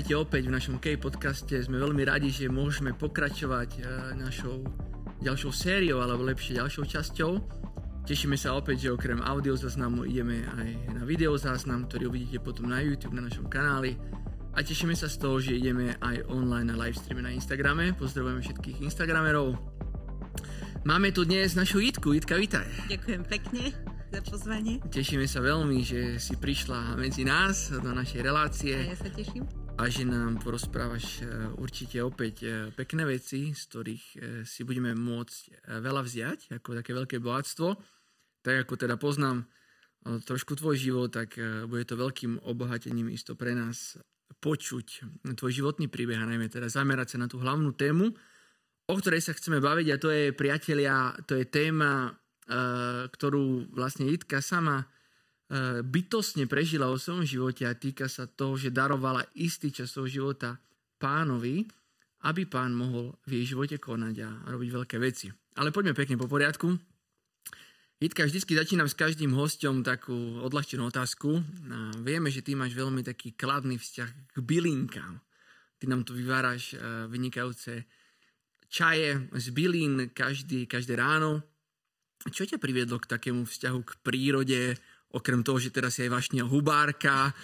Vítajte opäť v našom K podcaste. Sme veľmi radi, že môžeme pokračovať e, našou ďalšou sériou, alebo lepšie ďalšou časťou. Tešíme sa opäť, že okrem audio záznamu ideme aj na video záznam, ktorý uvidíte potom na YouTube, na našom kanáli. A tešíme sa z toho, že ideme aj online na livestreame na Instagrame. Pozdravujeme všetkých Instagramerov. Máme tu dnes našu Jitku. Jitka, vítaj. Ďakujem pekne za pozvanie. Tešíme sa veľmi, že si prišla medzi nás do našej relácie. A ja sa teším. A že nám porozprávaš e, určite opäť e, pekné veci, z ktorých e, si budeme môcť veľa vziať, ako také veľké bohatstvo. Tak ako teda poznám trošku tvoj život, tak bude to veľkým obohatením isto pre nás počuť tvoj životný príbeh a najmä teda zamerať sa na tú hlavnú tému, o ktorej sa chceme baviť a to je, priatelia, to je téma ktorú vlastne Jitka sama bytostne prežila vo svojom živote a týka sa toho, že darovala istý čas svojho života pánovi, aby pán mohol v jej živote konať a robiť veľké veci. Ale poďme pekne po poriadku. Jitka, vždycky začínam s každým hostom takú odľahčenú otázku. Vieme, že ty máš veľmi taký kladný vzťah k bylinkám. Ty nám tu vyváraš eh, vynikajúce čaje z bylín každý, každé ráno. Čo ťa priviedlo k takému vzťahu k prírode, okrem toho, že teraz si aj vašňa hubárka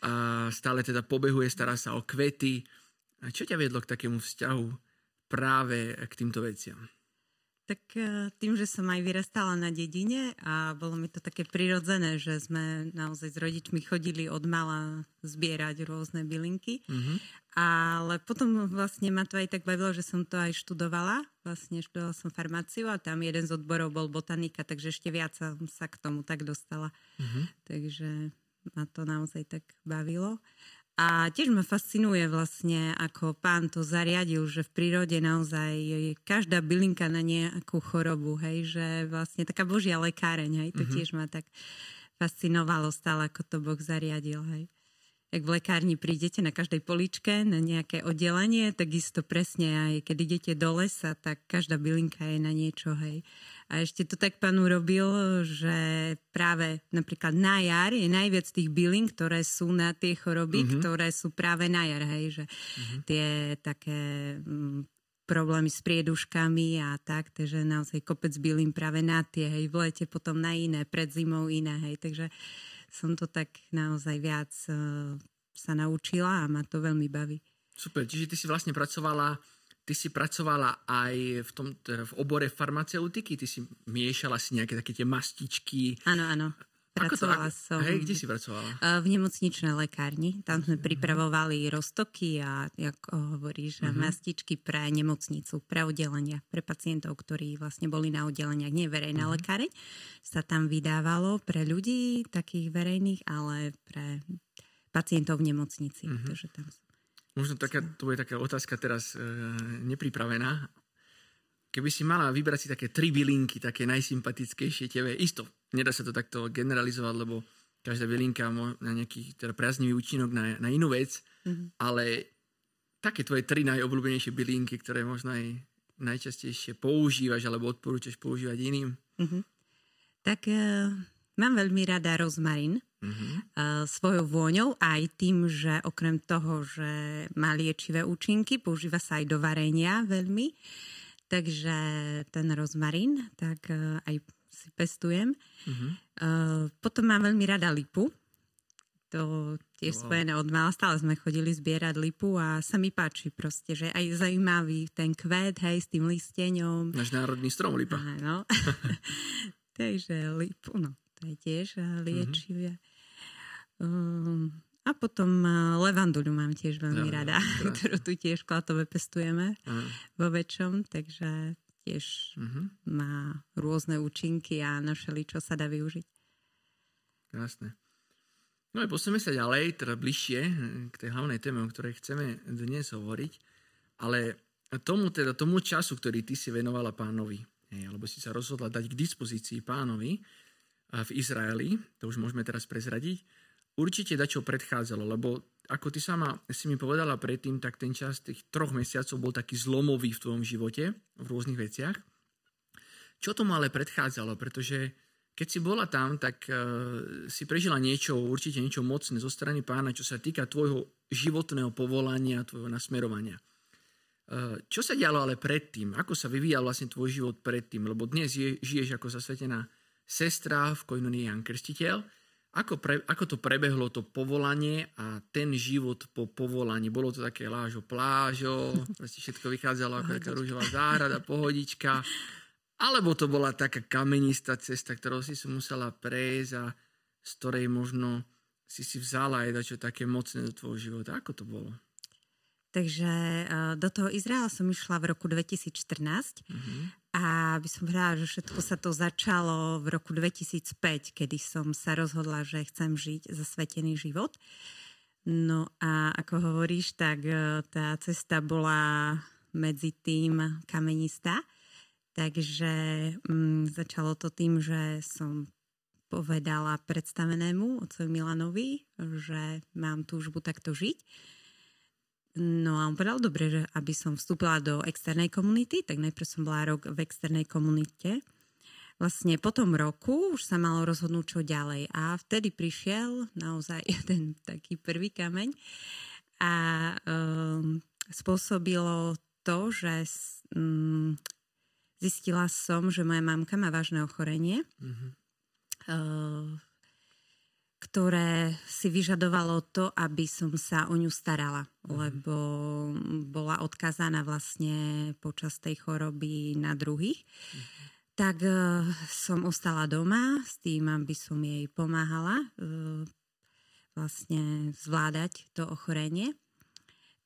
a stále teda pobehuje, stará sa o kvety. A čo ťa viedlo k takému vzťahu práve k týmto veciam? Tak e, tým, že som aj vyrastala na dedine a bolo mi to také prirodzené, že sme naozaj s rodičmi chodili od mala zbierať rôzne bylinky. Mm-hmm. Ale potom vlastne ma to aj tak bavilo, že som to aj študovala. Vlastne študovala som farmáciu a tam jeden z odborov bol botanika, takže ešte viac som sa k tomu tak dostala. Mm-hmm. Takže ma to naozaj tak bavilo. A tiež ma fascinuje vlastne, ako pán to zariadil, že v prírode naozaj je každá bylinka na nejakú chorobu, hej, že vlastne taká božia lekáreň, hej, to mm-hmm. tiež ma tak fascinovalo stále, ako to Boh zariadil, hej. Jak v lekárni prídete na každej poličke na nejaké oddelenie, takisto presne aj keď idete do lesa, tak každá bylinka je na niečo, hej. A ešte to tak pán urobil, že práve napríklad na jar je najviac tých bylín, ktoré sú na tie choroby, mm-hmm. ktoré sú práve na jar, hej, že mm-hmm. tie také mm, problémy s prieduškami a tak, takže naozaj kopec bylín práve na tie, hej, v lete potom na iné, pred zimou iné, hej, takže som to tak naozaj viac uh, sa naučila a ma to veľmi baví. Super, čiže ty si vlastne pracovala ty si pracovala aj v, tom, v obore farmaceutiky, ty si miešala si nejaké také tie mastičky. Áno, áno. Pracovala to, som... Hej, kde si pracovala? V nemocničnej lekárni. Tam sme pripravovali roztoky a, ako hovoríš, uh-huh. mastičky pre nemocnicu, pre oddelenia, pre pacientov, ktorí vlastne boli na oddeleniach, nie verejná uh-huh. lekáreň. Sa tam vydávalo pre ľudí, takých verejných, ale pre pacientov v nemocnici. Uh-huh. Takže tam Možno taká, to bude taká otázka teraz e, nepripravená. Keby si mala vybrať si také tri bylinky, také najsympatickejšie tebe, isto, nedá sa to takto generalizovať, lebo každá bylinka má na nejaký teda priaznivý účinok na, na inú vec, mm-hmm. ale také tvoje tri najobľúbenejšie bylinky, ktoré možno aj najčastejšie používaš alebo odporúčaš používať iným? Mm-hmm. Tak uh, mám veľmi rada rozmarín uh-huh. svojou vôňou aj tým, že okrem toho, že má liečivé účinky, používa sa aj do varenia veľmi. Takže ten rozmarín, tak uh, aj si pestujem. Uh-huh. Uh, potom mám veľmi rada lipu. To tiež wow. spojené od mala. Stále sme chodili zbierať lipu a sa mi páči proste, že aj zaujímavý ten kvet, hej, s tým listeňom. Náš národný strom lipa. Áno. Takže lipu, no, to je tiež liečivé. Uh-huh. Um, a potom uh, levanduľu mám tiež veľmi ja, rada, ja, ktorú tu tiež klatové pestujeme uh-huh. vo väčšom, takže tiež uh-huh. má rôzne účinky a našeli, čo sa dá využiť. Krásne. No a posunieme sa ďalej, teda bližšie k tej hlavnej téme, o ktorej chceme dnes hovoriť, ale tomu, teda, tomu času, ktorý ty si venovala pánovi, hej, alebo si sa rozhodla dať k dispozícii pánovi v Izraeli, to už môžeme teraz prezradiť, určite dačo predchádzalo, lebo ako ty sama si mi povedala predtým, tak ten čas tých troch mesiacov bol taký zlomový v tvojom živote, v rôznych veciach. Čo tomu ale predchádzalo? Pretože keď si bola tam, tak uh, si prežila niečo, určite niečo mocné zo strany pána, čo sa týka tvojho životného povolania, tvojho nasmerovania. E, čo sa dialo ale predtým? Ako sa vyvíjal vlastne tvoj život predtým? Lebo dnes je, žiješ ako zasvetená sestra v Koinonii Jan Krstiteľ. Ako, pre, ako to prebehlo to povolanie a ten život po povolaní? Bolo to také lážo plážo, všetko vychádzalo ako taká rúžová záhrada, pohodička. Alebo to bola taká kamenistá cesta, ktorou si si musela prejsť a z ktorej možno si si vzala aj dačo také mocné do tvojho života. Ako to bolo? Takže uh, do toho Izraela som išla v roku 2014 uh-huh. A by som povedala, že všetko sa to začalo v roku 2005, kedy som sa rozhodla, že chcem žiť zasvetený život. No a ako hovoríš, tak uh, tá cesta bola medzi tým kamenistá. Takže um, začalo to tým, že som povedala predstavenému otcovi Milanovi, že mám túžbu takto žiť. No a on povedal, dobre, že aby som vstúpila do externej komunity, tak najprv som bola rok v externej komunite. Vlastne po tom roku už sa malo rozhodnúť, čo ďalej. A vtedy prišiel naozaj ten taký prvý kameň a um, spôsobilo to, že um, zistila som, že moja mamka má vážne ochorenie. Mm-hmm Eh, ktoré si vyžadovalo to, aby som sa o ňu starala, mm. lebo bola odkazaná vlastne počas tej choroby na druhých. Mm. Tak uh, som ostala doma s tým, aby som jej pomáhala uh, vlastne zvládať to ochorenie.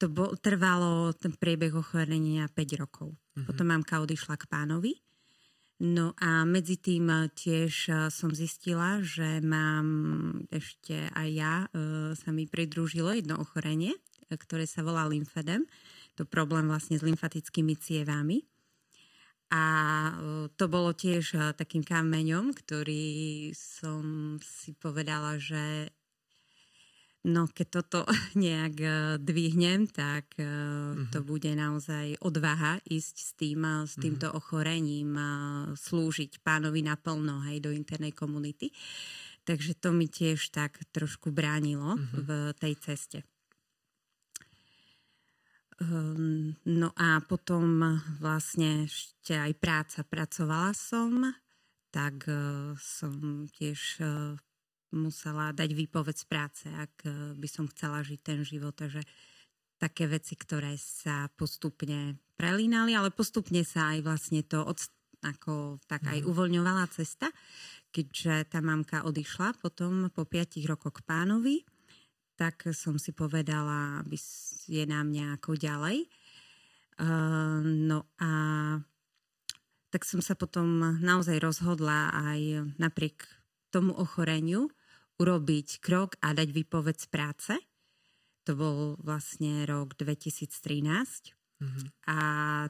To bol, trvalo ten priebeh ochorenia 5 rokov. Mm-hmm. Potom mamka odišla k pánovi No a medzi tým eh, tiež eh, som zistila, že mám ešte aj ja, eh, sa mi pridružilo jedno ochorenie, ktoré sa volá lymfedem. To problém vlastne s lymfatickými cievami. A to bolo tiež takým kameňom, ktorý som si povedala, že No, keď toto nejak e, dvihnem, tak uh-huh. to bude naozaj odvaha ísť s, tým, e, s mhm. týmto ochorením, slúžiť pánovi naplno aj do internej komunity. Takže to mi tiež tak trošku bránilo uh-huh. v tej ceste. Um, no a potom vlastne ešte aj práca. Pracovala som, tak som tiež musela dať výpoveď z práce, ak eh, by som chcela žiť ten život. Takže také veci, ktoré sa postupne prelínali, ale postupne sa aj vlastne to od, ako, tak aj mhm. uvoľňovala cesta, keďže tá mamka odišla potom po piatich rokoch k pánovi, tak som si povedala, aby je na mňa ako ďalej. Uh, no a tak som sa potom naozaj rozhodla aj napriek tomu ochoreniu, urobiť krok a dať výpoveď z práce. To bol vlastne rok 2013. Mm-hmm. A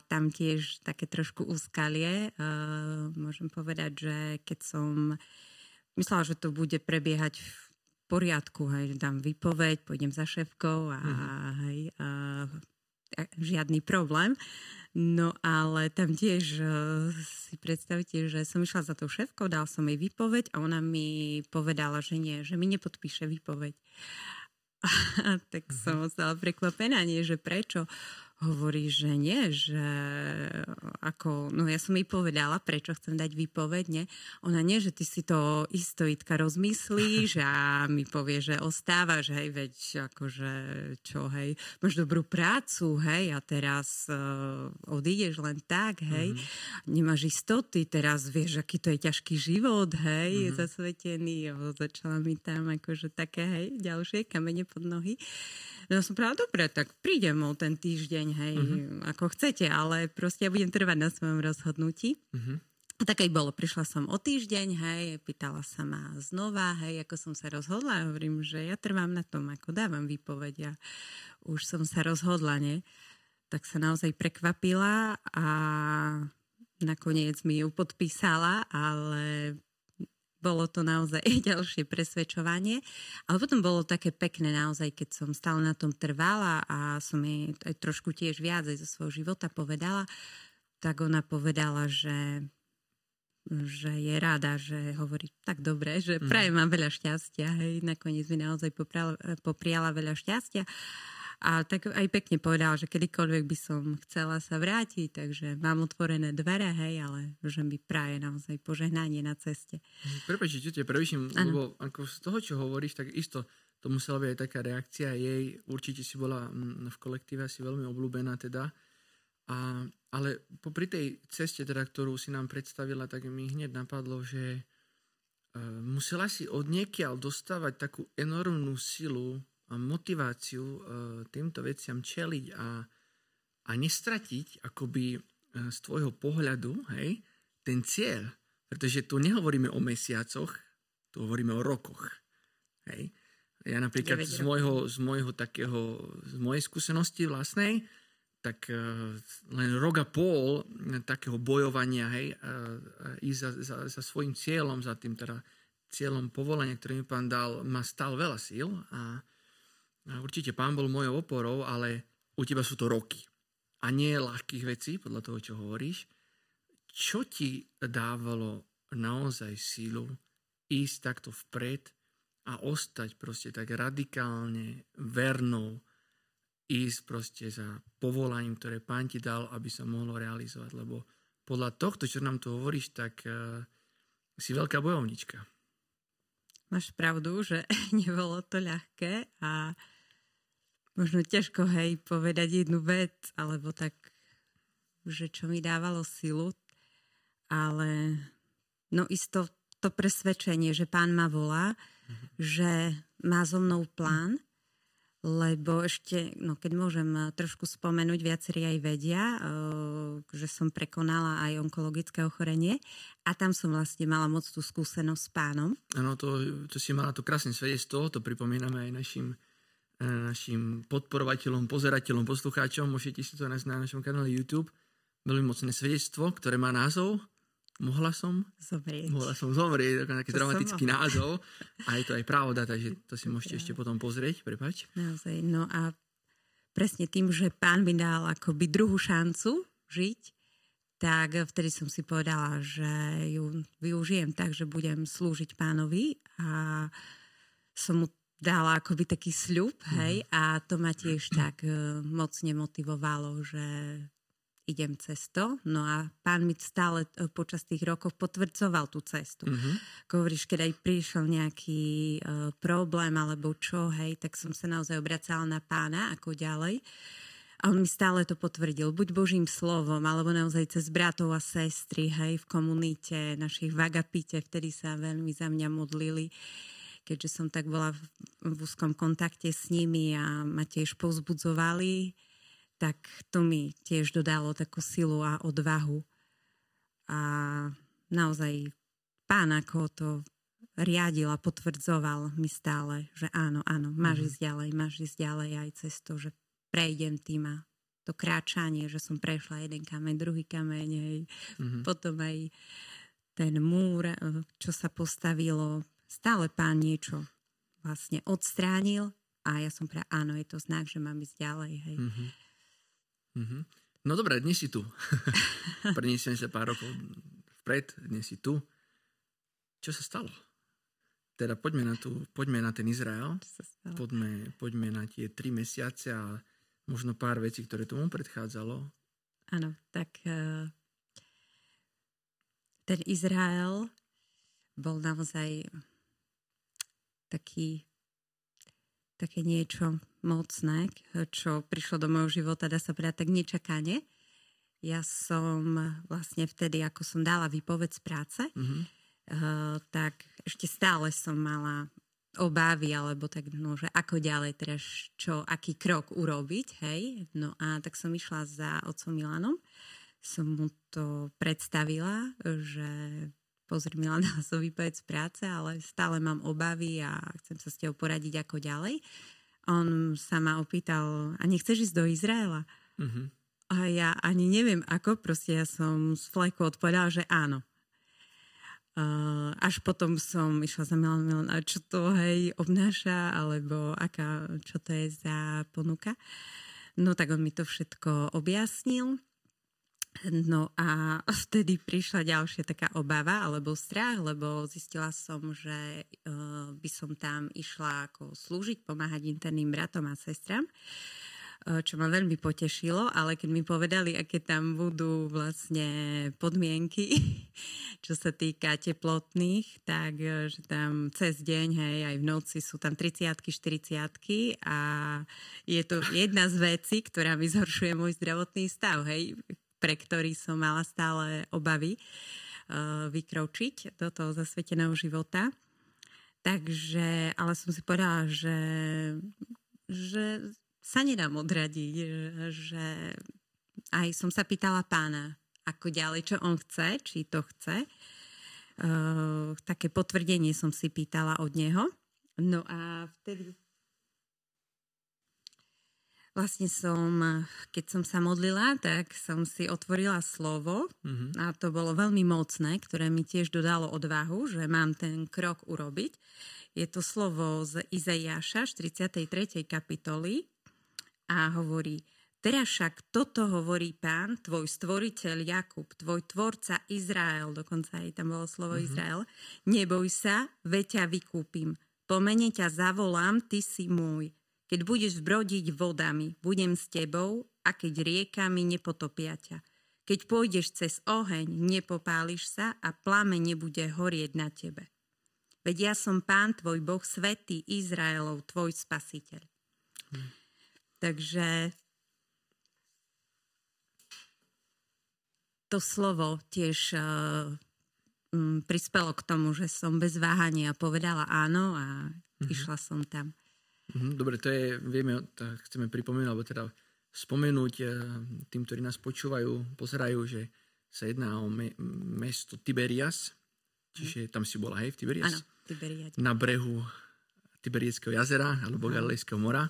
tam tiež také trošku úskalie. Uh, môžem povedať, že keď som myslela, že to bude prebiehať v poriadku, hej, dám výpoveď, pôjdem za šéfkou a mm-hmm. hej, uh, žiadny problém. No ale tam tiež uh, si predstavte, že som išla za tou šéfkou, dal som jej výpoveď a ona mi povedala, že nie, že mi nepodpíše výpoveď. A tak mhm. som ostala prekvapená, nie, že prečo hovorí, že nie, že ako, no ja som jej povedala, prečo chcem dať výpoveď, nie? Ona nie, že ty si to istoitka rozmyslíš a mi povie, že ostávaš, hej, veď akože čo, hej, máš dobrú prácu, hej, a teraz uh, odídeš len tak, hej, mm-hmm. nemáš istoty, teraz vieš, aký to je ťažký život, hej, mm-hmm. zasvetený, jo, začala mi tam akože také, hej, ďalšie kamene pod nohy. Ja som povedala, dobre, tak prídem o ten týždeň, hej, uh-huh. ako chcete, ale proste ja budem trvať na svojom rozhodnutí. Uh-huh. A tak aj bolo, prišla som o týždeň, hej, pýtala sa ma znova, hej, ako som sa rozhodla, hovorím, že ja trvám na tom, ako dávam výpoveď a už som sa rozhodla, nie? Tak sa naozaj prekvapila a nakoniec mi ju podpísala, ale bolo to naozaj ďalšie presvedčovanie. Ale potom bolo také pekné naozaj, keď som stále na tom trvala a som jej aj trošku tiež viac aj zo svojho života povedala, tak ona povedala, že že je rada, že hovorí tak dobre, že mm. praje mám veľa šťastia, hej, nakoniec mi naozaj popriala, popriala veľa šťastia. A tak aj pekne povedal, že kedykoľvek by som chcela sa vrátiť, takže mám otvorené dvere, hej, ale že mi praje naozaj požehnanie na ceste. Prepačte, tete, prevyším, lebo ako z toho, čo hovoríš, tak isto to musela byť aj taká reakcia jej. Určite si bola mm, v kolektíve asi veľmi obľúbená teda. A, ale popri tej ceste, teda, ktorú si nám predstavila, tak mi hneď napadlo, že uh, musela si od niekiaľ dostávať takú enormnú silu motiváciu uh, týmto veciam čeliť a, a nestratiť akoby uh, z tvojho pohľadu hej, ten cieľ. Pretože tu nehovoríme o mesiacoch, tu hovoríme o rokoch. Hej. Ja napríklad z môjho, z môjho takého, z mojej skúsenosti vlastnej, tak uh, len rok a pol takého bojovania, hej, ísť za, za, za svojim cieľom, za tým teda cieľom povolenia, ktorý mi pán dal, ma stal veľa síl a určite pán bol mojou oporou, ale u teba sú to roky. A nie ľahkých vecí, podľa toho, čo hovoríš. Čo ti dávalo naozaj sílu ísť takto vpred a ostať proste tak radikálne vernou, ísť proste za povolaním, ktoré pán ti dal, aby sa mohlo realizovať. Lebo podľa tohto, čo nám tu hovoríš, tak uh, si veľká bojovnička. Máš pravdu, že nebolo to ľahké a možno ťažko hej povedať jednu vec, alebo tak, že čo mi dávalo silu, ale no isto to presvedčenie, že pán ma volá, že má so mnou plán, lebo ešte, no keď môžem trošku spomenúť, viacerí aj vedia, eh, že som prekonala aj onkologické ochorenie a tam som vlastne mala moc tú skúsenosť s pánom. Áno, to, to si mala to krásne svedectvo, to pripomíname aj našim, eh, našim podporovateľom, pozerateľom, poslucháčom, môžete si to nájsť na našom kanále YouTube. Veľmi mocné svedectvo, ktoré má názov Mohla som zomrieť. Mohla som zomrieť, taký dramatický názov. A je to aj pravda, takže to si môžete ešte potom pozrieť, prepač. Naozaj, no a presne tým, že pán mi dal akoby druhú šancu žiť, tak vtedy som si povedala, že ju využijem tak, že budem slúžiť pánovi a som mu dala akoby taký sľub, hej, mm. a to ma tiež tak uh, mocne motivovalo, že idem cesto. No a pán mi stále e, počas tých rokov potvrdzoval tú cestu. Mm-hmm. Hovoríš, keď aj prišiel nejaký uh, problém alebo čo, hej, tak som sa naozaj obracala na pána, ako ďalej. A on mi stále to potvrdil, buď Božím slovom, alebo naozaj cez bratov a sestry, hej, v komunite, našich v Agapite, vtedy sa veľmi za mňa modlili keďže som tak bola v, v úzkom kontakte s nimi a ma tiež povzbudzovali tak to mi tiež dodalo takú silu a odvahu. A naozaj pán ako to riadil a potvrdzoval mi stále, že áno, áno, máš mm-hmm. ísť ďalej, máš ísť ďalej aj cez to, že prejdem tým a to kráčanie, že som prešla jeden kameň, druhý kameň, hej. Mm-hmm. potom aj ten múr, čo sa postavilo, stále pán niečo vlastne odstránil a ja som pre áno, je to znak, že mám ísť ďalej, hej. Mm-hmm. Mm-hmm. No dobré, dnes si tu. Preniesiem sa pár rokov vpred, dnes si tu. Čo sa stalo? Teda poďme na, tu, poďme na ten Izrael. Poďme, poďme na tie tri mesiace a možno pár vecí, ktoré tomu predchádzalo. Áno, tak uh, ten Izrael bol naozaj taký také niečo mocné, čo prišlo do môjho života, dá sa povedať tak nečakane. Ja som vlastne vtedy, ako som dala výpoveď z práce, mm-hmm. uh, tak ešte stále som mala obávy, alebo tak, no, že ako ďalej, teda čo, aký krok urobiť, hej. No a tak som išla za otcom Milanom, som mu to predstavila, že pozri Milan, som výpoveď z práce, ale stále mám obavy a chcem sa s tebou poradiť ako ďalej on sa ma opýtal, a nechceš ísť do Izraela? Uh-huh. A ja ani neviem ako, proste ja som z fleku odpovedala, že áno. Uh, až potom som išla za Milan Milan, a čo to hej obnáša, alebo aká, čo to je za ponuka. No tak on mi to všetko objasnil. No a vtedy prišla ďalšia taká obava alebo strach, lebo zistila som, že uh, by som tam išla ako slúžiť, pomáhať interným bratom a sestram čo ma veľmi potešilo, ale keď mi povedali, aké tam budú vlastne podmienky, čo sa týka teplotných, tak že tam cez deň, hej, aj v noci sú tam 30 40 a je to jedna z vecí, ktorá mi zhoršuje môj zdravotný stav, hej, pre ktorý som mala stále obavy uh, vykročiť do toho zasveteného života. Takže, ale som si povedala, že, že sa nedám odradiť, že aj som sa pýtala pána, ako ďalej, čo on chce, či to chce. Uh, také potvrdenie som si pýtala od neho. No a vtedy Vlastne som, keď som sa modlila, tak som si otvorila slovo mm-hmm. a to bolo veľmi mocné, ktoré mi tiež dodalo odvahu, že mám ten krok urobiť. Je to slovo z Izaiáša 43. kapitoly a hovorí Teraz však toto hovorí pán, tvoj stvoriteľ Jakub, tvoj tvorca Izrael, dokonca aj tam bolo slovo mm-hmm. Izrael, neboj sa, veď ťa vykúpim. Po mene ťa zavolám, ty si môj. Keď budeš brodiť vodami, budem s tebou a keď riekami nepotopia ťa. Keď pôjdeš cez oheň, nepopáliš sa a plame nebude horieť na tebe. Veď ja som pán tvoj Boh, svetý Izraelov, tvoj spasiteľ. Hm. Takže to slovo tiež uh, um, prispelo k tomu, že som bez váhania povedala áno a mm-hmm. išla som tam. Mhm, dobre, to je, vieme, to chceme pripomenúť, alebo teda spomenúť eh, tým, ktorí nás počúvajú, pozerajú, že sa jedná o me, mesto Tiberias, čiže tam si bola, hej, v Tiberias? Áno, Tiberias. Na brehu Tiberieckého jazera, alebo Galilejského mora.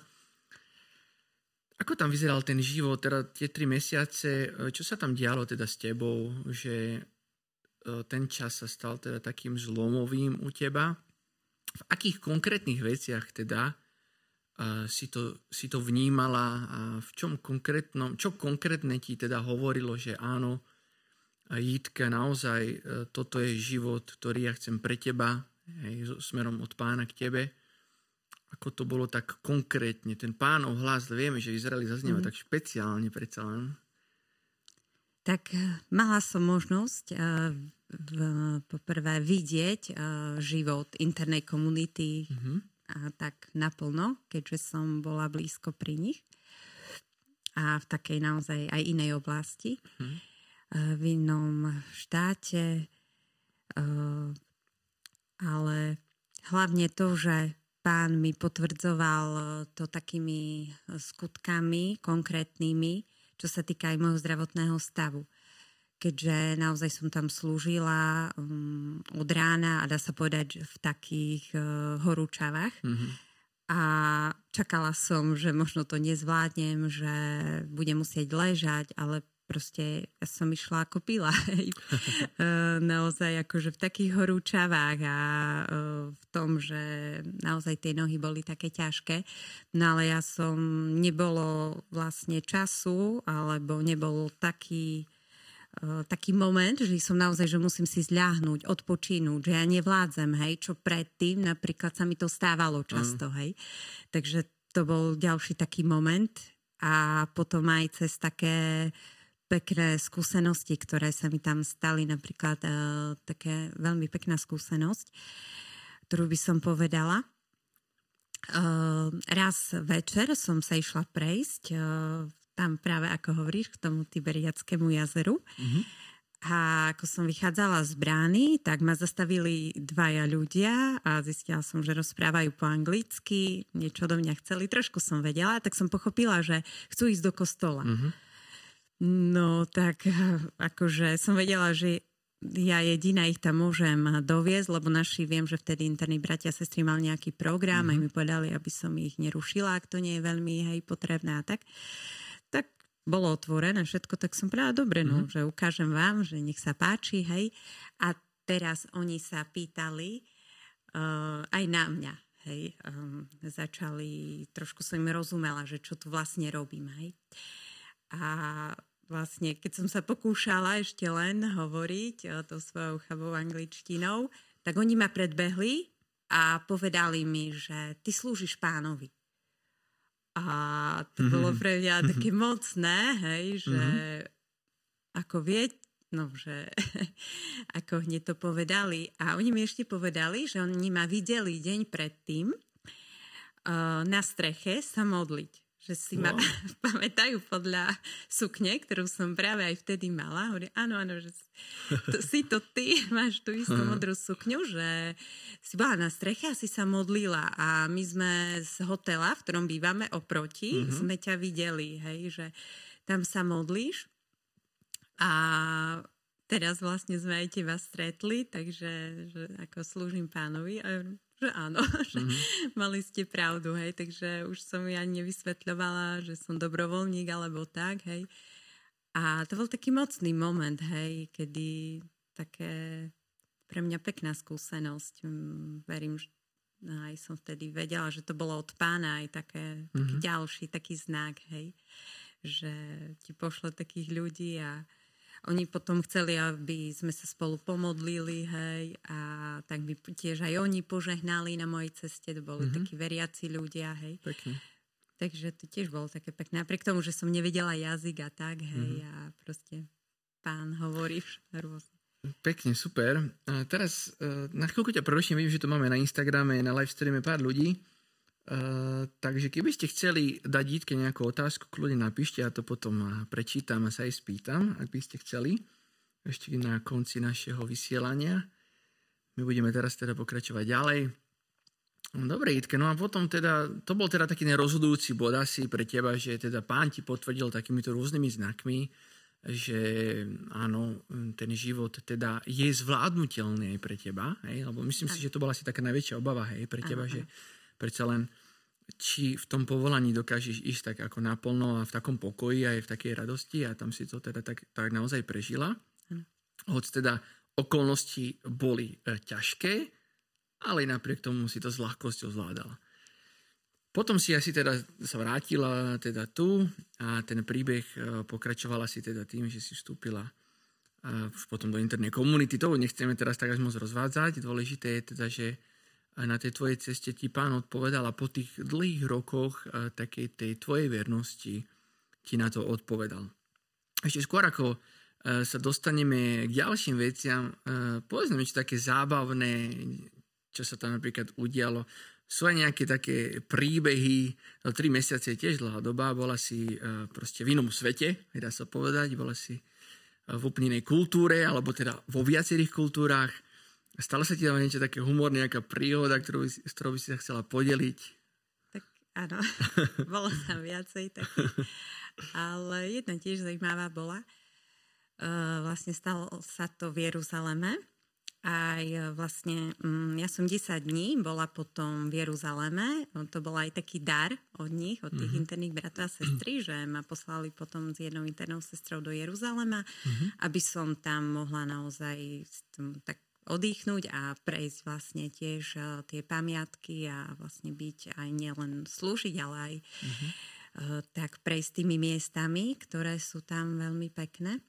Ako tam vyzeral ten život, teda tie tri mesiace, eh, čo sa tam dialo teda s tebou, že eh, ten čas sa stal teda takým zlomovým u teba? V akých konkrétnych veciach teda si to, si to vnímala a v čom konkrétnom, čo konkrétne ti teda hovorilo, že áno, Jitka, naozaj e, toto je život, ktorý ja chcem pre teba, hej, smerom od pána k tebe. Ako to bolo tak konkrétne, ten pánov hlas, vieme, že v Izraeli zaznieva mm. tak špeciálne predsa len. Tak e, mala som možnosť v, poprvé vidieť život internej komunity mm-hmm a tak naplno, keďže som bola blízko pri nich a v takej naozaj aj inej oblasti. Hmm. V inom štáte, ale hlavne to, že pán mi potvrdzoval to takými skutkami konkrétnymi, čo sa týka aj môjho zdravotného stavu keďže naozaj som tam slúžila um, od rána a dá sa povedať v takých uh, horúčavách. Mm-hmm. A čakala som, že možno to nezvládnem, že budem musieť ležať, ale proste ja som išla ako pila. uh, naozaj akože v takých horúčavách a uh, v tom, že naozaj tie nohy boli také ťažké. No ale ja som, nebolo vlastne času, alebo nebol taký taký moment, že som naozaj, že musím si zľahnúť, odpočínuť, že ja nevládzem, hej, čo predtým napríklad sa mi to stávalo často, mm. hej. Takže to bol ďalší taký moment a potom aj cez také pekné skúsenosti, ktoré sa mi tam stali, napríklad uh, také veľmi pekná skúsenosť, ktorú by som povedala. Uh, raz večer som sa išla prejsť uh, tam práve, ako hovoríš, k tomu Tiberiackému jazeru. Mm-hmm. A ako som vychádzala z brány, tak ma zastavili dvaja ľudia a zistila som, že rozprávajú po anglicky, niečo do mňa chceli, trošku som vedela, tak som pochopila, že chcú ísť do kostola. Mm-hmm. No tak akože som vedela, že ja jediná ich tam môžem doviezť, lebo naši viem, že vtedy interní bratia a sestry mal nejaký program mm-hmm. a mi povedali, aby som ich nerušila, ak to nie je veľmi hej, potrebné a tak bolo otvorené všetko, tak som povedala, dobre, no, mm-hmm. že ukážem vám, že nech sa páči, hej. A teraz oni sa pýtali uh, aj na mňa, hej. Um, začali, trošku som im rozumela, že čo tu vlastne robím, hej. A vlastne, keď som sa pokúšala ešte len hovoriť o, to svojou chabou angličtinou, tak oni ma predbehli a povedali mi, že ty slúžiš pánovi. A to mm-hmm. bolo pre mňa mm-hmm. také mocné, hej, že mm-hmm. ako vieť, no, že ako hneď to povedali. A oni mi ešte povedali, že oni ma videli deň predtým uh, na streche sa modliť že si wow. ma pamätajú podľa sukne, ktorú som práve aj vtedy mala. Hovorí, áno, áno, že to, si to ty, máš tú istú modrú sukňu, že si bola na streche a si sa modlila a my sme z hotela, v ktorom bývame oproti, uh-huh. sme ťa videli, hej, že tam sa modlíš a teraz vlastne sme aj teba stretli, takže že ako slúžim pánovi a že áno, že mm-hmm. mali ste pravdu, hej, takže už som ja nevysvetľovala, že som dobrovoľník alebo tak, hej. A to bol taký mocný moment, hej, kedy také pre mňa pekná skúsenosť. Mm, verím, že aj som vtedy vedela, že to bolo od pána aj také, mm-hmm. taký mhm. ďalší taký znak, hej, že ti pošle takých ľudí a oni potom chceli, aby sme sa spolu pomodlili, hej, a tak by tiež aj oni požehnali na mojej ceste, to boli mm-hmm. takí veriaci ľudia, hej. Pekne. Takže to tiež bolo také pekné. Napriek tomu, že som nevedela jazyk a tak, hej, mm-hmm. a proste pán hovorí rôzne. Pekne, super. A teraz e, na chvíľku ťa preruším, vidím, že to máme na Instagrame, na live streame pár ľudí. Uh, takže keby ste chceli dať Jitke nejakú otázku, kľudne napíšte, ja to potom eh, prečítam a sa aj spýtam, ak by ste chceli, ešte na konci našeho vysielania. My budeme teraz teda pokračovať ďalej. Dobre, Jitke, no a potom teda, to bol teda taký nerozhodujúci bod asi pre teba, že teda pán ti potvrdil takýmito rôznymi znakmi, že áno, ten život teda je zvládnutelný aj pre teba, hej? lebo myslím si, že to bola asi taká najväčšia obava hej, pre teba, že predsa len či v tom povolaní dokážeš ísť tak ako naplno a v takom pokoji aj v takej radosti a tam si to teda tak, tak naozaj prežila. Hoď teda okolnosti boli e, ťažké, ale napriek tomu si to s ľahkosťou zvládala. Potom si asi teda sa vrátila teda tu a ten príbeh e, pokračovala si teda tým, že si vstúpila e, už potom do internej komunity. To nechceme teraz tak až moc rozvádzať. Dôležité je teda, že na tej tvojej ceste ti pán odpovedal a po tých dlhých rokoch e, takej tej tvojej vernosti ti na to odpovedal. Ešte skôr ako e, sa dostaneme k ďalším veciam, e, povedzme niečo také zábavné, čo sa tam napríklad udialo. Sú aj nejaké také príbehy, no tri mesiace je tiež dlhá doba, bola si proste v inom svete, dá sa povedať, bola si v úplne inej kultúre, alebo teda vo viacerých kultúrach Stalo sa ti tam niečo také humorné, nejaká príhoda, ktorú, s ktorou by si sa chcela podeliť? Tak áno, bolo tam viacej takých. Ale jedna tiež zaujímavá bola. Uh, vlastne stalo sa to v Jeruzaleme. Aj vlastne, um, ja som 10 dní bola potom v Jeruzaleme. To bol aj taký dar od nich, od tých mm-hmm. interných bratov a sestry, že ma poslali potom s jednou internou sestrou do Jeruzalema, mm-hmm. aby som tam mohla naozaj tak oddychnúť a prejsť vlastne tiež uh, tie pamiatky a vlastne byť aj nielen slúžiť, ale aj uh, tak prejsť tými miestami, ktoré sú tam veľmi pekné.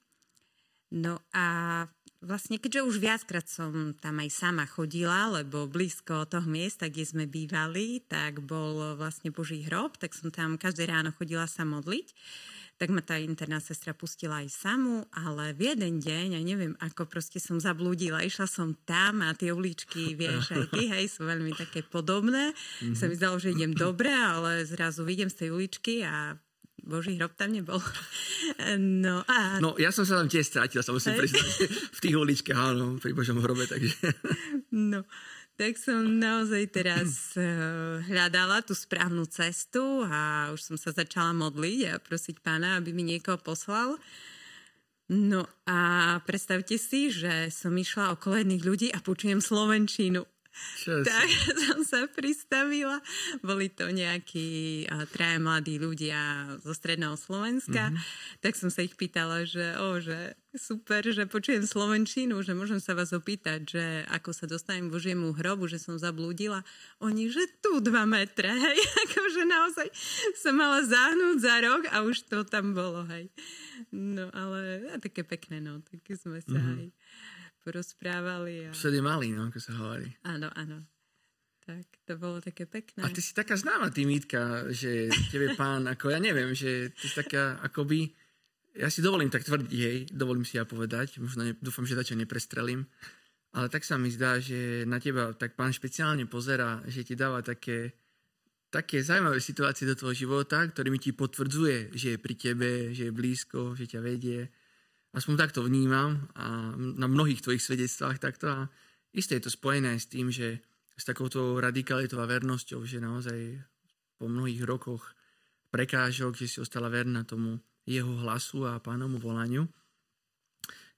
No a vlastne keďže už viackrát som tam aj sama chodila, lebo blízko toho miesta, kde sme bývali, tak bol vlastne Boží hrob, tak som tam každé ráno chodila sa modliť tak ma tá interná sestra pustila aj samu, ale v jeden deň, ja neviem, ako proste som zablúdila, išla som tam a tie uličky, vieš, aj ty, hej, sú veľmi také podobné. Mm-hmm. Sa mi zdalo, že idem dobre, ale zrazu vidím z tej uličky a Boží hrob tam nebol. No, a... no ja som sa tam tiež strátil, sa musím priznať, v tých uličkách, áno, pri Božom hrobe, takže... No, tak som naozaj teraz uh, hľadala tú správnu cestu a už som sa začala modliť a prosiť pána, aby mi niekoho poslal. No a predstavte si, že som išla okolo jedných ľudí a počujem Slovenčinu. Čo tak si? som sa pristavila. Boli to nejakí uh, traja mladí ľudia zo stredného Slovenska. Mm-hmm. Tak som sa ich pýtala, že, oh, že super, že počujem Slovenčinu, že môžem sa vás opýtať, že ako sa dostanem k Božiemu hrobu, že som zablúdila. Oni, že tu dva metre, hej. Akože naozaj som mala zahnúť za rok a už to tam bolo, hej. No ale a také pekné, no. Tak sme sa mm-hmm. aj porozprávali. A... Všade malý, no, ako sa hovorí. Áno, áno. Tak to bolo také pekné. A ty si taká známa, ty Mítka, že tebe pán, ako ja neviem, že ty si taká akoby, ja si dovolím tak tvrdiť, hej, dovolím si ja povedať, možno ne, dúfam, že dačo neprestrelím, ale tak sa mi zdá, že na teba tak pán špeciálne pozera, že ti dáva také, také zaujímavé situácie do tvojho života, ktorými ti potvrdzuje, že je pri tebe, že je blízko, že ťa vedie Aspoň takto vnímam a na mnohých tvojich svedectvách takto a isté je to spojené s tým, že s takouto radikalitou a vernosťou, že naozaj po mnohých rokoch prekážok, že si ostala verná tomu jeho hlasu a pánomu volaniu.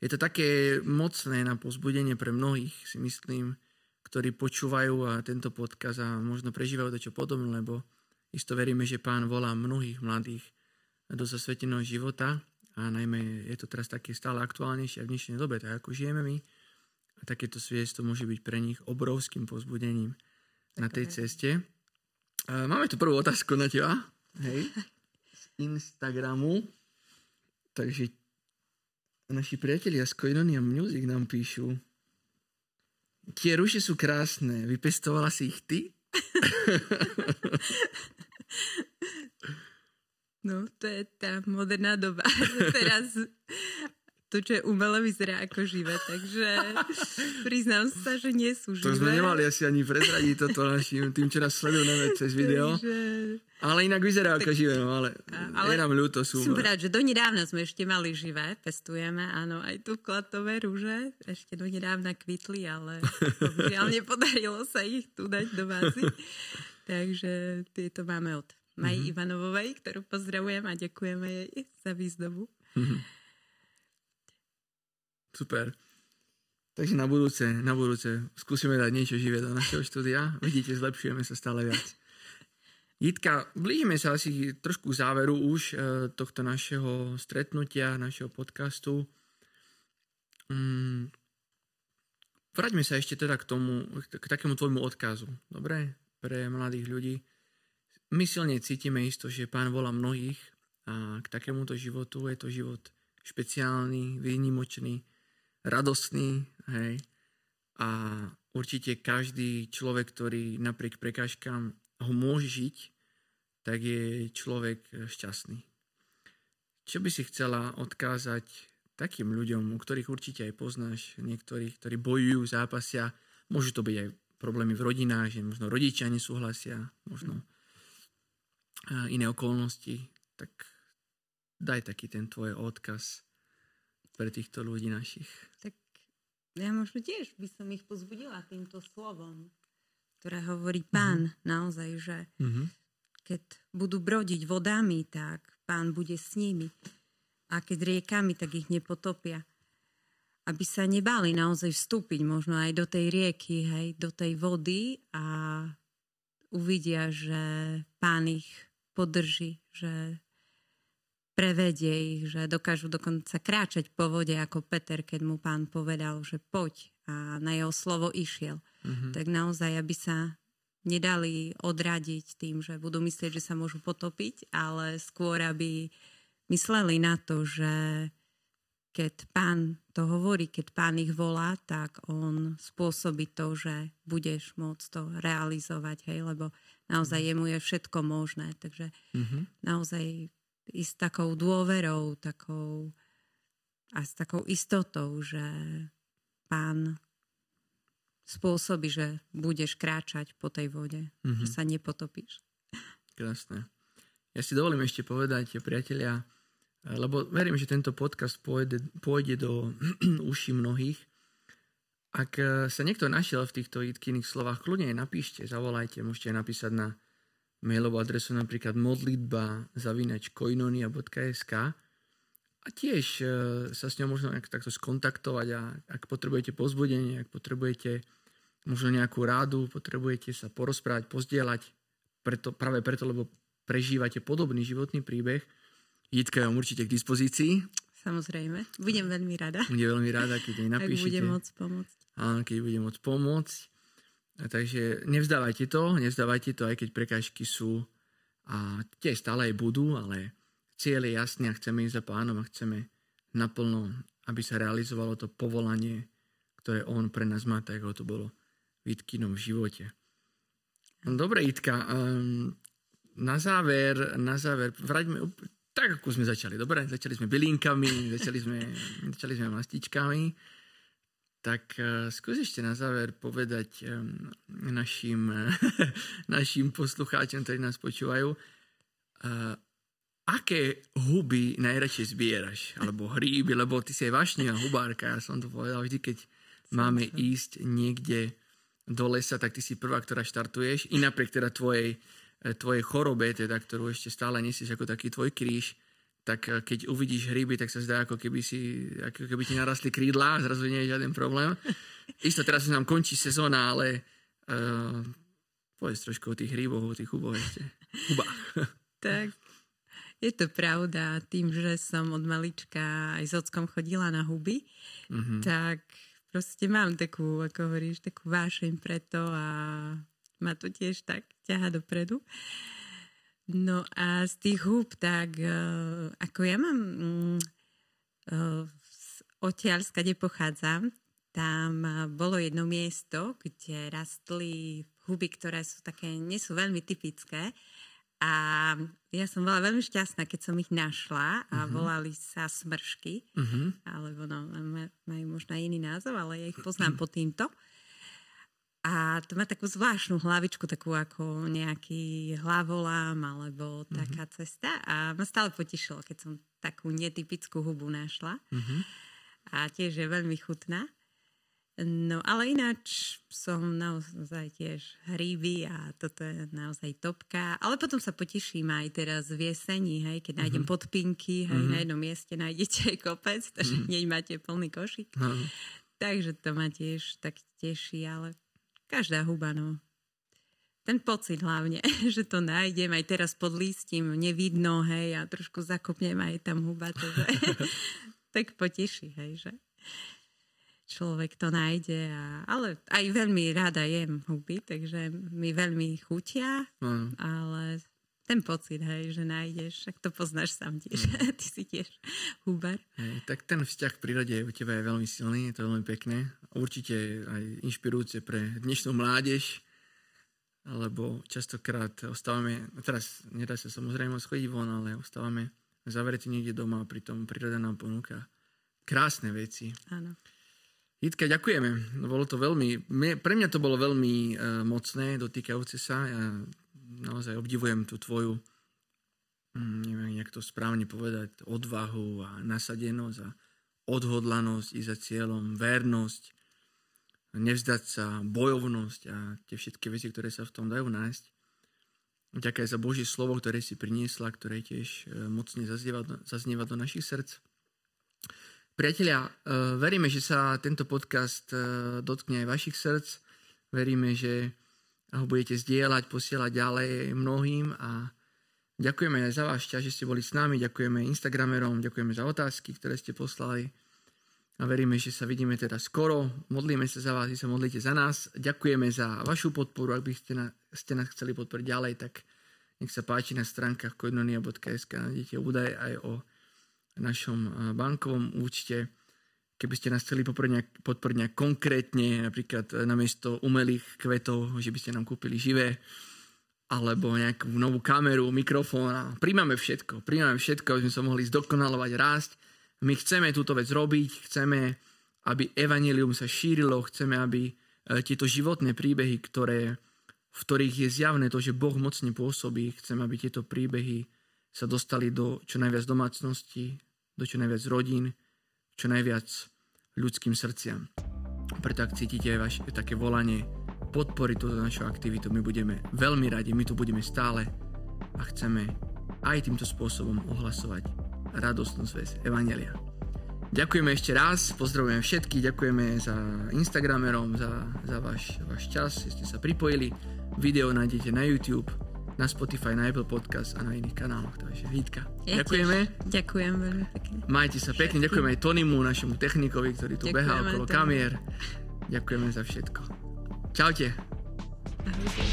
Je to také mocné na pozbudenie pre mnohých, si myslím, ktorí počúvajú a tento podkaz a možno prežívajú to čo podobné, lebo isto veríme, že pán volá mnohých mladých do zasveteného života a najmä je to teraz také stále aktuálnejšie v dnešnej dobe, tak ako žijeme my. A takéto sviedstvo môže byť pre nich obrovským pozbudením tak na tej ceste. A máme tu prvú otázku na teba. Hej. Z Instagramu. Takže naši priatelia z Koinonia Music nám píšu Tie ruše sú krásne, vypestovala si ich ty? No, to je tá moderná doba. Teraz to, čo je umelé, vyzerá ako živé, takže priznám sa, že nie sú živé. To sme nemali asi ani prezradiť toto našim, tým, čo nás sledujú neviem, cez video. Takže... Ale inak vyzerá tak, ako živé, no, ale, ale je nám ľúto sú. Som rád, že donedávna sme ešte mali živé, pestujeme, áno, aj tu klatové rúže, ešte donedávna kvitli, ale bohužiaľ nepodarilo sa ich tu dať do vázy. Takže tieto máme od Maj mm-hmm. Ivanovovej, ktorú pozdravujem a ďakujeme jej za výzdobu. Mm-hmm. Super. Takže na budúce, na budúce skúsime dať niečo živé do našeho štúdia. Vidíte, zlepšujeme sa stále viac. Jitka, blížime sa asi trošku k záveru už e, tohto našeho stretnutia, našeho podcastu. Mm, vráťme sa ešte teda k tomu, k takému tvojmu odkazu, dobre? Pre mladých ľudí my silne cítime isto, že pán volá mnohých a k takémuto životu je to život špeciálny, výnimočný, radostný, hej. A určite každý človek, ktorý napriek prekážkam ho môže žiť, tak je človek šťastný. Čo by si chcela odkázať takým ľuďom, ktorých určite aj poznáš, niektorých, ktorí bojujú, zápasia, môžu to byť aj problémy v rodinách, že možno rodičia nesúhlasia, možno iné okolnosti, tak daj taký ten tvoj odkaz pre týchto ľudí našich. Tak ja možno tiež by som ich pozbudila týmto slovom, ktoré hovorí pán mm-hmm. naozaj, že mm-hmm. keď budú brodiť vodami, tak pán bude s nimi. A keď riekami, tak ich nepotopia. Aby sa nebáli naozaj vstúpiť možno aj do tej rieky, hej, do tej vody a uvidia, že pán ich podrží, že prevedie ich, že dokážu dokonca kráčať po vode ako Peter, keď mu pán povedal, že poď a na jeho slovo išiel. Mm-hmm. Tak naozaj, aby sa nedali odradiť tým, že budú myslieť, že sa môžu potopiť, ale skôr, aby mysleli na to, že keď pán to hovorí, keď pán ich volá, tak on spôsobí to, že budeš môcť to realizovať, hej, lebo naozaj jemu je všetko možné. Takže mm-hmm. naozaj ísť s takou dôverou, takou a s takou istotou, že pán spôsobí, že budeš kráčať po tej vode, mm-hmm. že sa nepotopíš. Krásne. Ja si dovolím ešte povedať, priatelia, lebo verím, že tento podcast pôjde, pôjde do uší mnohých, ak e, sa niekto našiel v týchto Jitkyných slovách, kľudne napíšte, zavolajte, môžete napísať na mailovú adresu napríklad modlitba zavinač koinonia.sk a tiež e, sa s ňou možno takto skontaktovať a ak potrebujete pozbudenie, ak potrebujete možno nejakú rádu, potrebujete sa porozprávať, pozdieľať, preto, práve preto, lebo prežívate podobný životný príbeh, Jitka je vám určite k dispozícii. Samozrejme, budem veľmi rada. Bude veľmi rada, keď jej napíšete. Ak budem môcť pomôcť. Áno, keď budem môcť pomôcť. A takže nevzdávajte to, nevzdávajte to, aj keď prekážky sú a tie stále aj budú, ale cieľ je jasný a chceme ísť za pánom a chceme naplno, aby sa realizovalo to povolanie, ktoré on pre nás má, tak ako to bolo v živote. No, dobre, Itka, um, na záver, na záver, vraťme tak, ako sme začali. Dobre, začali sme bylinkami, začali sme, začali sme mastičkami. Tak uh, skús ešte na záver povedať um, našim, našim poslucháčom, ktorí nás počúvajú, uh, aké huby najradšej zbieraš? Alebo hríby, lebo ty si aj vášnivá hubárka, ja som to povedal vždy, keď máme ísť niekde do lesa, tak ty si prvá, ktorá štartuješ. I napriek teda tvojej E, tvojej chorobe, teda, ktorú ešte stále nesieš ako taký tvoj kríž, tak e, keď uvidíš hryby, tak sa zdá, ako keby, si, ako keby ti narastli krídla a zrazu nie je žiaden problém. Isto teraz sa nám končí sezóna, ale uh, povedz trošku o tých hryboch, o tých huboch ešte. Hubách. tak, je to pravda. Tým, že som od malička aj s ockom chodila na huby, mm-hmm. tak proste mám takú, ako hovoríš, takú vášeň preto a ma to tiež tak ťaha dopredu. No a z tých húb, tak uh, ako ja mám uh, odtiaľ, skade pochádzam, tam uh, bolo jedno miesto, kde rastli huby, ktoré sú také, nie sú veľmi typické. A ja som bola veľmi šťastná, keď som ich našla a uh-huh. volali sa smršky, uh-huh. alebo no, majú možno iný názov, ale ja ich poznám uh-huh. pod týmto. A to má takú zvláštnu hlavičku, takú ako nejaký hlavolám alebo taká mm-hmm. cesta. A ma stále potešilo, keď som takú netypickú hubu našla. Mm-hmm. A tiež je veľmi chutná. No ale ináč som naozaj tiež hríby a toto je naozaj topka. Ale potom sa poteším aj teraz v jeseni, hej, keď nájdem mm-hmm. podpinky, hej, mm-hmm. na jednom mieste nájdete aj kopec, takže mm-hmm. hneď máte plný košík. Mm-hmm. Takže to ma tiež tak teší, ale Každá huba, no. Ten pocit hlavne, že to nájdem aj teraz pod listím, nevidno, hej, a trošku zakopnem aj tam huba, takže tak poteší, hej, že človek to nájde. A, ale aj veľmi rada jem huby, takže mi veľmi chutia, mm. ale ten pocit, hej, že nájdeš, ak to poznáš sám tiež, mm. ty si tiež hubar. Hej, tak ten vzťah k prírode u teba je veľmi silný, je to veľmi pekné určite aj inšpirujúce pre dnešnú mládež, lebo častokrát ostávame, teraz nedá sa samozrejme schodiť von, ale ostávame zavretí niekde doma a pritom príroda nám ponúka krásne veci. Áno. Jitka, ďakujeme. Bolo to veľmi, pre mňa to bolo veľmi uh, mocné, dotýkajúce sa. Ja naozaj obdivujem tú tvoju, um, neviem, jak to správne povedať, odvahu a nasadenosť a odhodlanosť i za cieľom, vernosť nevzdať sa, bojovnosť a tie všetky veci, ktoré sa v tom dajú nájsť. Ďakujem za Božie slovo, ktoré si priniesla, ktoré tiež e, mocne zaznieva, zaznieva do našich srdc. Priatelia, e, veríme, že sa tento podcast e, dotkne aj vašich srdc. Veríme, že ho budete zdieľať, posielať ďalej mnohým a ďakujeme aj za váš čas, že ste boli s nami, ďakujeme Instagramerom, ďakujeme za otázky, ktoré ste poslali a veríme, že sa vidíme teda skoro. Modlíme sa za vás, vy sa modlíte za nás. Ďakujeme za vašu podporu. Ak by ste, na, ste nás chceli podporiť ďalej, tak nech sa páči na stránkach koinonia.sk nájdete údaje aj o našom eh, bankovom účte. Keby ste nás chceli nejak, podporiť nejak konkrétne, napríklad eh, namiesto umelých kvetov, že by ste nám kúpili živé, alebo nejakú novú kameru, mikrofón. A príjmame všetko. Príjmame všetko, aby sme sa mohli zdokonalovať, rásť my chceme túto vec robiť, chceme, aby evanelium sa šírilo, chceme, aby e, tieto životné príbehy, ktoré, v ktorých je zjavné to, že Boh mocne pôsobí, chceme, aby tieto príbehy sa dostali do čo najviac domácností, do čo najviac rodín, čo najviac ľudským srdciam. Preto ak cítite aj také volanie podporiť túto našu aktivitu, my budeme veľmi radi, my tu budeme stále a chceme aj týmto spôsobom ohlasovať radostnú zväz Evangelia. Ďakujeme ešte raz, pozdravujeme všetky, ďakujeme za Instagramerom, za, za váš, váš čas, že ste sa pripojili. Video nájdete na YouTube, na Spotify, na Apple Podcast a na iných kanáloch. Takže Vítka, ja ďakujeme. Tiež. Ďakujem veľmi pekne. Majte sa pekne, ďakujeme aj Tonimu, našemu technikovi, ktorý tu ďakujeme behá okolo kamier. Ďakujeme za všetko. Čaute. Ahojte.